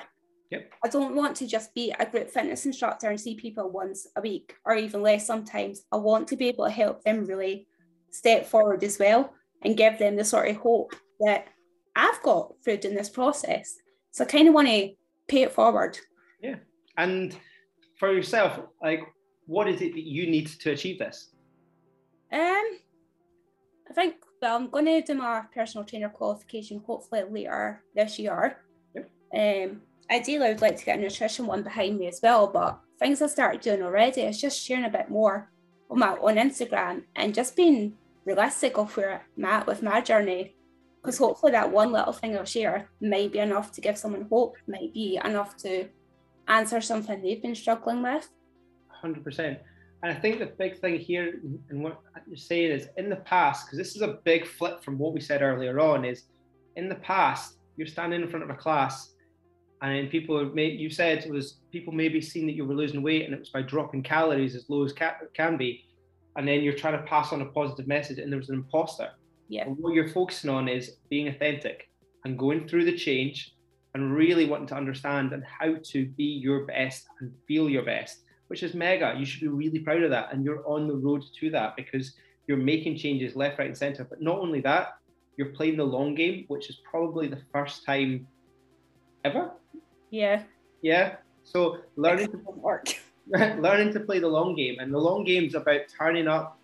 Yep. I don't want to just be a group fitness instructor and see people once a week or even less sometimes. I want to be able to help them really step forward as well and give them the sort of hope that I've got through doing this process. So I kind of want to pay it forward. Yeah. And for yourself, like, what is it that you need to achieve this? Um, I think well, I'm going to do my personal trainer qualification hopefully later this year. Yep. Um, ideally, I would like to get a nutrition one behind me as well, but things I started doing already is just sharing a bit more on my on Instagram and just being realistic of where I'm at with my journey. Because hopefully, that one little thing I'll share might be enough to give someone hope, might be enough to answer something they've been struggling with. 100%. And I think the big thing here, and what you're saying is in the past, because this is a big flip from what we said earlier on, is in the past, you're standing in front of a class and people may, you said was people maybe seen that you were losing weight and it was by dropping calories as low as ca- can be and then you're trying to pass on a positive message and there was an imposter yeah and what you're focusing on is being authentic and going through the change and really wanting to understand and how to be your best and feel your best which is mega you should be really proud of that and you're on the road to that because you're making changes left right and center but not only that you're playing the long game which is probably the first time ever yeah. Yeah. So learning to work. learning to play the long game, and the long game is about turning up,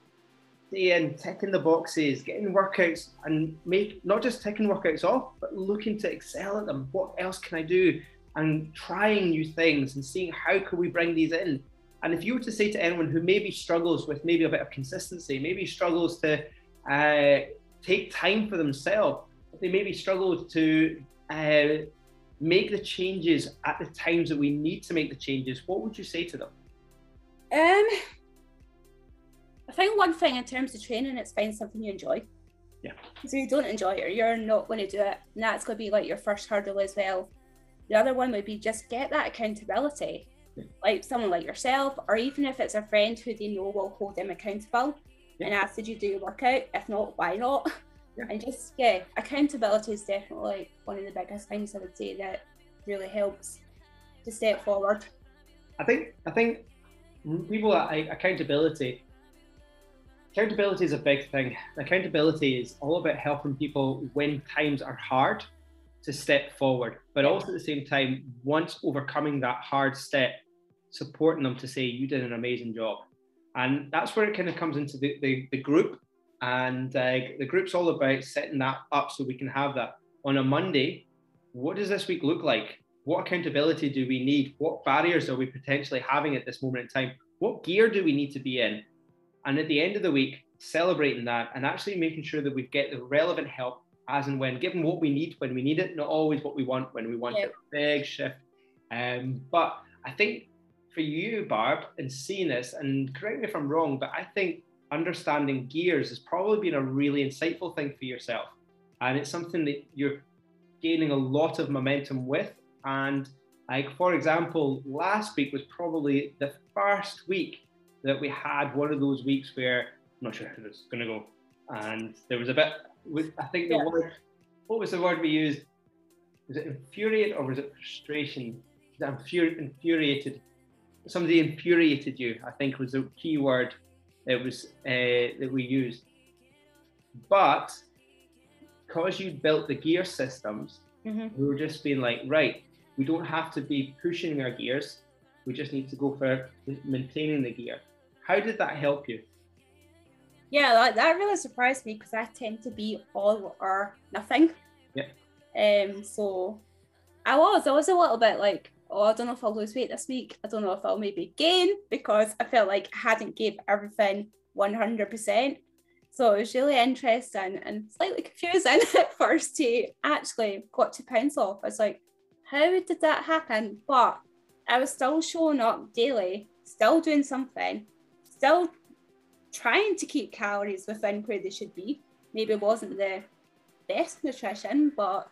and ticking the boxes, getting workouts, and make not just ticking workouts off, but looking to excel at them. What else can I do? And trying new things and seeing how can we bring these in. And if you were to say to anyone who maybe struggles with maybe a bit of consistency, maybe struggles to uh, take time for themselves, they maybe struggle to uh, make the changes at the times that we need to make the changes, what would you say to them? Um, I think one thing in terms of training, it's find something you enjoy. Yeah. So you don't enjoy it, or you're not going to do it, and that's going to be like your first hurdle as well. The other one would be just get that accountability, yeah. like someone like yourself, or even if it's a friend who they know will hold them accountable yeah. and ask, "Did you do your workout? If not, why not?" Yeah. And just yeah, accountability is definitely one of the biggest things I would say that really helps to step forward. I think I think people like accountability. Accountability is a big thing. Accountability is all about helping people when times are hard to step forward, but also at the same time, once overcoming that hard step, supporting them to say you did an amazing job. And that's where it kind of comes into the, the, the group and uh, the group's all about setting that up so we can have that on a Monday. What does this week look like? What accountability do we need? What barriers are we potentially having at this moment in time? What gear do we need to be in? And at the end of the week, celebrating that and actually making sure that we get the relevant help as and when, given what we need when we need it, not always what we want when we want yeah. it. Big shift. Um, but I think for you, Barb, and seeing this, and correct me if I'm wrong, but I think understanding gears has probably been a really insightful thing for yourself. And it's something that you're gaining a lot of momentum with. And like, for example, last week was probably the first week that we had one of those weeks where I'm not sure how it's going to go. And there was a bit, I think the yeah. word, what was the word we used? Was it infuriate or was it frustration? I'm Infuriated. Somebody infuriated you, I think was the key word it was uh, that we used. But because you built the gear systems, mm-hmm. we were just being like, right, we don't have to be pushing our gears. We just need to go for maintaining the gear. How did that help you? Yeah, that, that really surprised me because I tend to be all or nothing. Yeah. Um. So I was, I was a little bit like, oh, I don't know if I'll lose weight this week. I don't know if I'll maybe gain because I felt like I hadn't gave everything 100%. So it was really interesting and slightly confusing at first to actually got to pencil. I was like, how did that happen? But I was still showing up daily, still doing something, still trying to keep calories within where they should be. Maybe it wasn't the best nutrition, but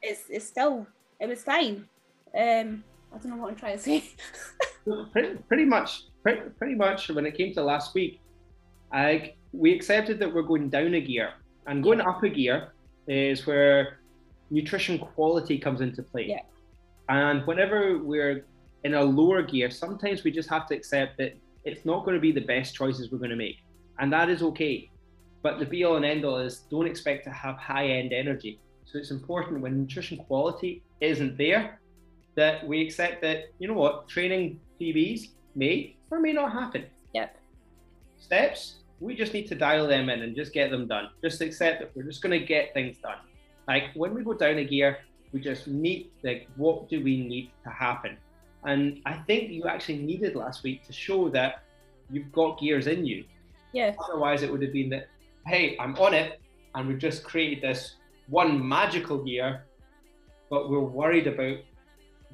it's, it's still, it was fine. Um, I don't know what I'm trying to say. pretty, pretty much, pretty, pretty much when it came to last week, I, we accepted that we're going down a gear and going yeah. up a gear is where nutrition quality comes into play. Yeah. And whenever we're in a lower gear, sometimes we just have to accept that it's not going to be the best choices we're going to make. And that is okay. But the be all and end all is don't expect to have high end energy. So it's important when nutrition quality isn't there, that we accept that, you know what, training PBs may or may not happen. Yep. Steps, we just need to dial them in and just get them done. Just accept that we're just going to get things done. Like when we go down a gear, we just need like what do we need to happen? And I think you actually needed last week to show that you've got gears in you. Yeah. Otherwise, it would have been that, hey, I'm on it, and we've just created this one magical gear, but we're worried about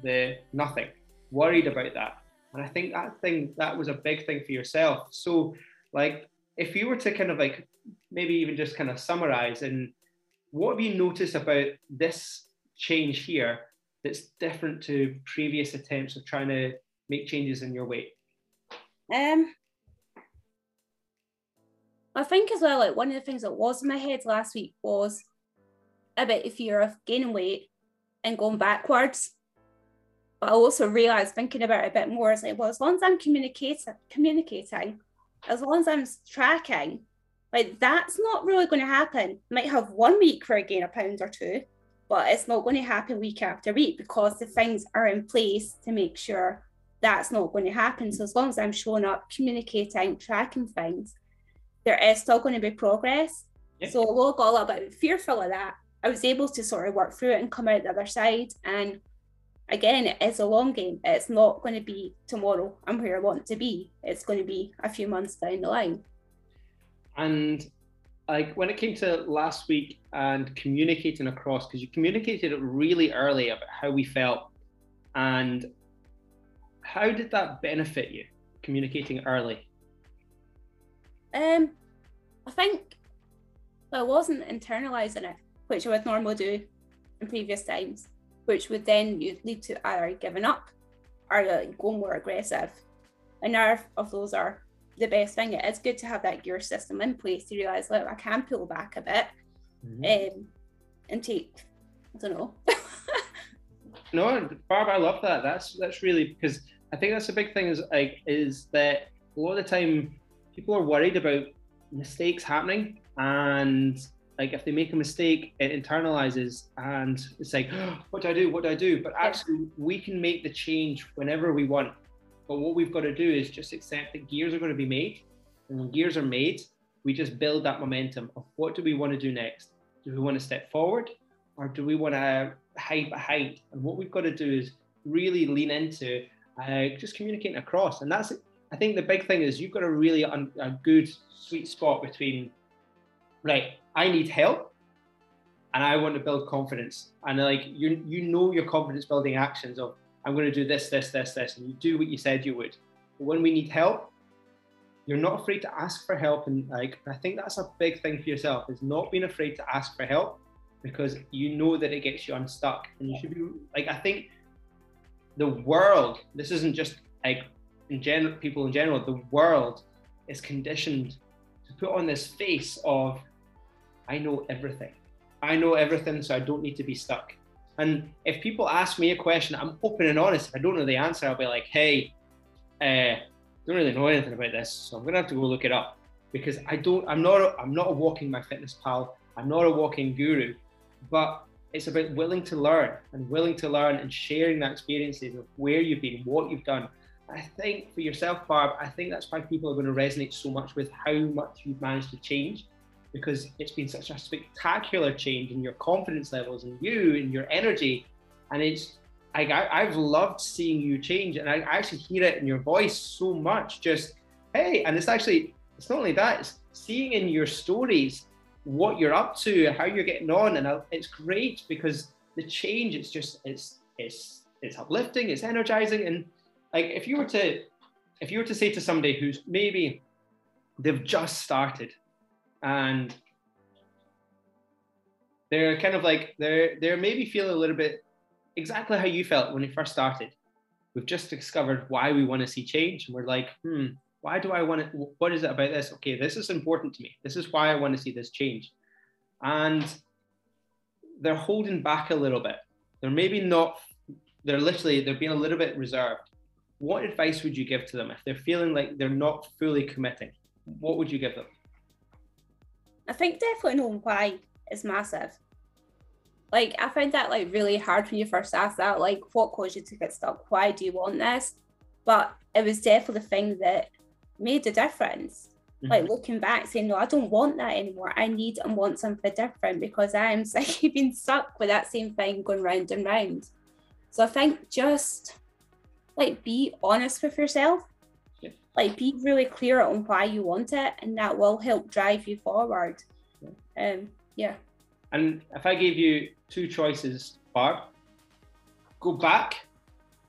the nothing, worried about that. And I think that thing that was a big thing for yourself. So, like, if you were to kind of like maybe even just kind of summarize and what have you noticed about this change here that's different to previous attempts of trying to make changes in your weight? Um, I think as well, like one of the things that was in my head last week was a bit of fear of gaining weight and going backwards. But I also realized thinking about it a bit more is like, well, as long as I'm communicating, communicating, as long as I'm tracking, like that's not really going to happen. Might have one week where I gain a pound or two, but it's not going to happen week after week because the things are in place to make sure that's not going to happen. So as long as I'm showing up, communicating, tracking things, there is still going to be progress. Yeah. So although I got a little bit fearful of that, I was able to sort of work through it and come out the other side. And again, it is a long game. It's not going to be tomorrow. I'm where I want to be. It's going to be a few months down the line. And like when it came to last week and communicating across, because you communicated it really early about how we felt, and how did that benefit you communicating early? Um, I think I wasn't internalizing it, which I would normally do in previous times, which would then lead to either giving up or like going more aggressive. And neither of those are the best thing. It's good to have that gear system in place to realize, look, I can pull back a bit mm-hmm. um, and take, I don't know. no, Barb, I love that. That's that's really because I think that's a big thing is like is that a lot of the time people are worried about mistakes happening and like if they make a mistake it internalizes and it's like oh, what do i do what do i do but actually we can make the change whenever we want but what we've got to do is just accept that gears are going to be made. And when gears are made, we just build that momentum of what do we want to do next? Do we want to step forward or do we want to hide behind? And what we've got to do is really lean into uh, just communicating across. And that's, I think the big thing is you've got a really un- a good sweet spot between, right, I need help and I want to build confidence. And like you, you know your confidence building actions of I'm going to do this, this, this, this, and you do what you said you would. But when we need help, you're not afraid to ask for help. And like, I think that's a big thing for yourself is not being afraid to ask for help because you know that it gets you unstuck. And you should be like, I think the world, this isn't just like in general, people in general, the world is conditioned to put on this face of, I know everything. I know everything, so I don't need to be stuck. And if people ask me a question, I'm open and honest. If I don't know the answer, I'll be like, hey, uh, don't really know anything about this, so I'm gonna have to go look it up because I don't. I'm not. A, I'm not a walking MyFitnessPal. I'm not a walking guru, but it's about willing to learn and willing to learn and sharing that experiences of where you've been, what you've done. I think for yourself, Barb, I think that's why people are going to resonate so much with how much you've managed to change because it's been such a spectacular change in your confidence levels and you and your energy. And it's I, I've loved seeing you change, and I actually hear it in your voice so much. Just hey, and it's actually it's not only that; it's seeing in your stories what you're up to, and how you're getting on, and it's great because the change. It's just it's it's it's uplifting, it's energizing, and like if you were to if you were to say to somebody who's maybe they've just started and they're kind of like they're they're maybe feeling a little bit exactly how you felt when you first started. We've just discovered why we want to see change, and we're like, hmm, why do I want to? What is it about this? Okay, this is important to me. This is why I want to see this change, and they're holding back a little bit. They're maybe not. They're literally they're being a little bit reserved. What advice would you give to them if they're feeling like they're not fully committing? What would you give them? I think definitely knowing why is massive. Like I found that like really hard when you first asked that, like what caused you to get stuck? Why do you want this? But it was definitely the thing that made the difference. Mm-hmm. Like looking back, saying, No, I don't want that anymore. I need and want something different because I am of being stuck with that same thing going round and round. So I think just like be honest with yourself like be really clear on why you want it and that will help drive you forward um yeah and if i gave you two choices barb go back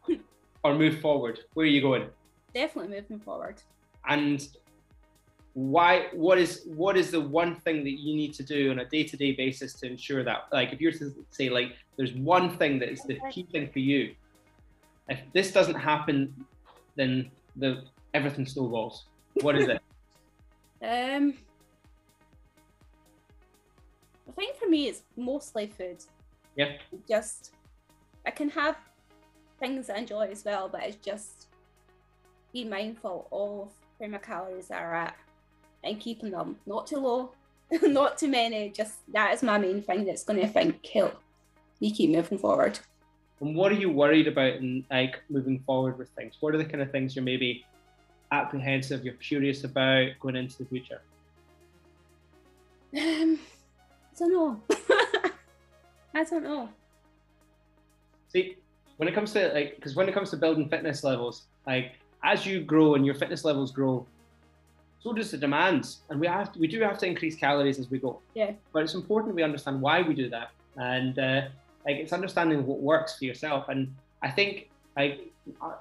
or move forward? Where are you going? Definitely moving forward. And why what is what is the one thing that you need to do on a day-to-day basis to ensure that like if you're to say like there's one thing that is the key thing for you if this doesn't happen then the everything still snowballs what is it um i think for me it's mostly food yeah just i can have things i enjoy as well but it's just be mindful of where my calories are at and keeping them not too low, not too many. Just that is my main thing that's going to think help me keep moving forward. And what are you worried about in like moving forward with things? What are the kind of things you're maybe apprehensive, you're curious about going into the future? Um, I don't know. I don't know. See, when it comes to like, because when it comes to building fitness levels, like as you grow and your fitness levels grow, so does the demands, and we have to, we do have to increase calories as we go. Yeah. But it's important we understand why we do that, and uh, like it's understanding what works for yourself. And I think like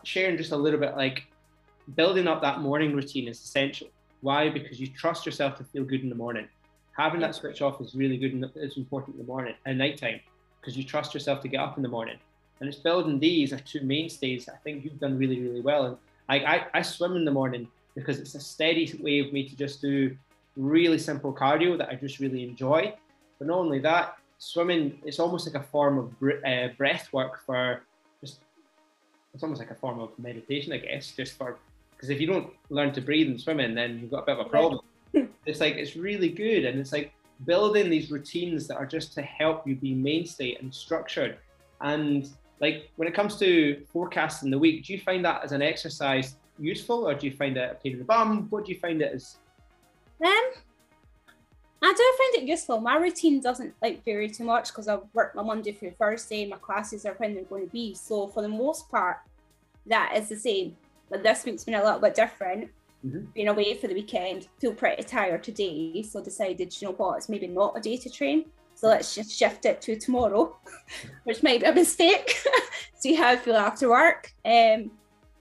sharing just a little bit like building up that morning routine is essential. Why? Because you trust yourself to feel good in the morning. Having that switch off is really good and it's important in the morning and nighttime because you trust yourself to get up in the morning. And it's building these are two mainstays. I think you've done really, really well. And like I, I swim in the morning because it's a steady way of me to just do really simple cardio that I just really enjoy. But not only that, swimming it's almost like a form of uh, breath work for just it's almost like a form of meditation, I guess, just for because if you don't learn to breathe and swimming, then you've got a bit of a problem. it's like it's really good, and it's like building these routines that are just to help you be mainstay and structured. And like when it comes to forecasting the week, do you find that as an exercise useful, or do you find it a pain in the bum? What do you find it as? Um, I do find it useful. My routine doesn't like vary too much because I work my Monday through Thursday. My classes are when they're going to be. So for the most part, that is the same. But this week's been a little bit different. Mm-hmm. Being away for the weekend, feel pretty tired today. So decided, you know what, it's maybe not a day to train. So let's just shift it to tomorrow, which might be a mistake. See how I feel after work. Um,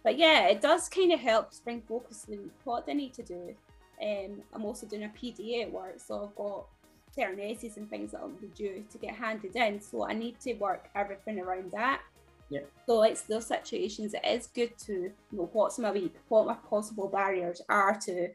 but yeah, it does kind of help bring focus to what I need to do. Um, I'm also doing a PDA at work, so I've got certain essays and things that I'll be due to get handed in. So I need to work everything around that. Yeah. So it's those situations. It is good to know what's my week, what my possible barriers are to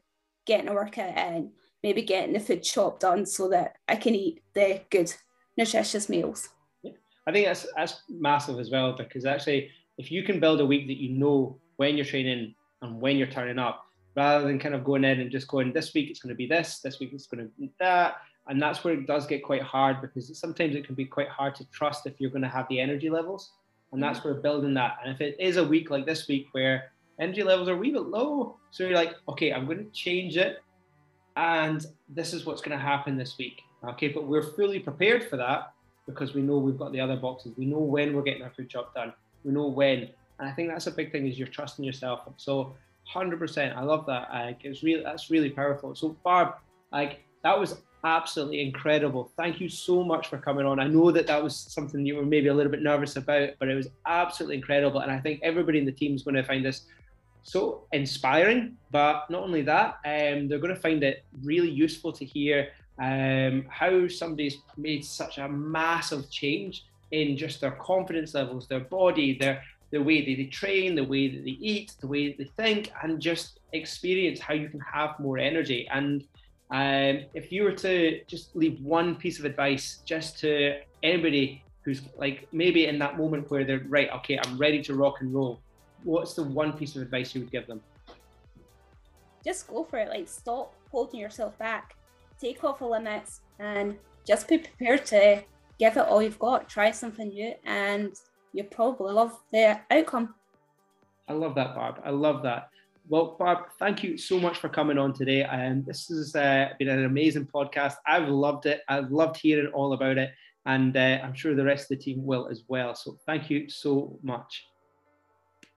getting a workout in, maybe getting the food shop done so that I can eat the good, nutritious meals. Yeah. I think that's that's massive as well because actually if you can build a week that you know when you're training and when you're turning up, rather than kind of going in and just going, this week it's going to be this, this week it's going to be that. And that's where it does get quite hard because sometimes it can be quite hard to trust if you're going to have the energy levels. And that's mm-hmm. where building that. And if it is a week like this week where energy levels are a wee bit low, so you're like, okay, I'm going to change it. And this is what's going to happen this week. Okay, but we're fully prepared for that because we know we've got the other boxes. We know when we're getting our food shop done we know when. And I think that's a big thing is you're trusting yourself. So 100%, I love that. Like, it's really, that's really powerful. So Barb, like that was absolutely incredible. Thank you so much for coming on. I know that that was something you were maybe a little bit nervous about, but it was absolutely incredible. And I think everybody in the team is going to find this so inspiring. But not only that, um, they're going to find it really useful to hear um, how somebody's made such a massive change in just their confidence levels, their body, their the way that they train, the way that they eat, the way that they think, and just experience how you can have more energy. And um, if you were to just leave one piece of advice just to anybody who's like maybe in that moment where they're right, okay, I'm ready to rock and roll, what's the one piece of advice you would give them? Just go for it. Like, stop holding yourself back, take off the limits, and just be prepared to give it all you've got, try something new, and you'll probably love the outcome. I love that, Barb. I love that. Well, Barb, thank you so much for coming on today. And this has uh, been an amazing podcast. I've loved it. I've loved hearing all about it. And uh, I'm sure the rest of the team will as well. So thank you so much.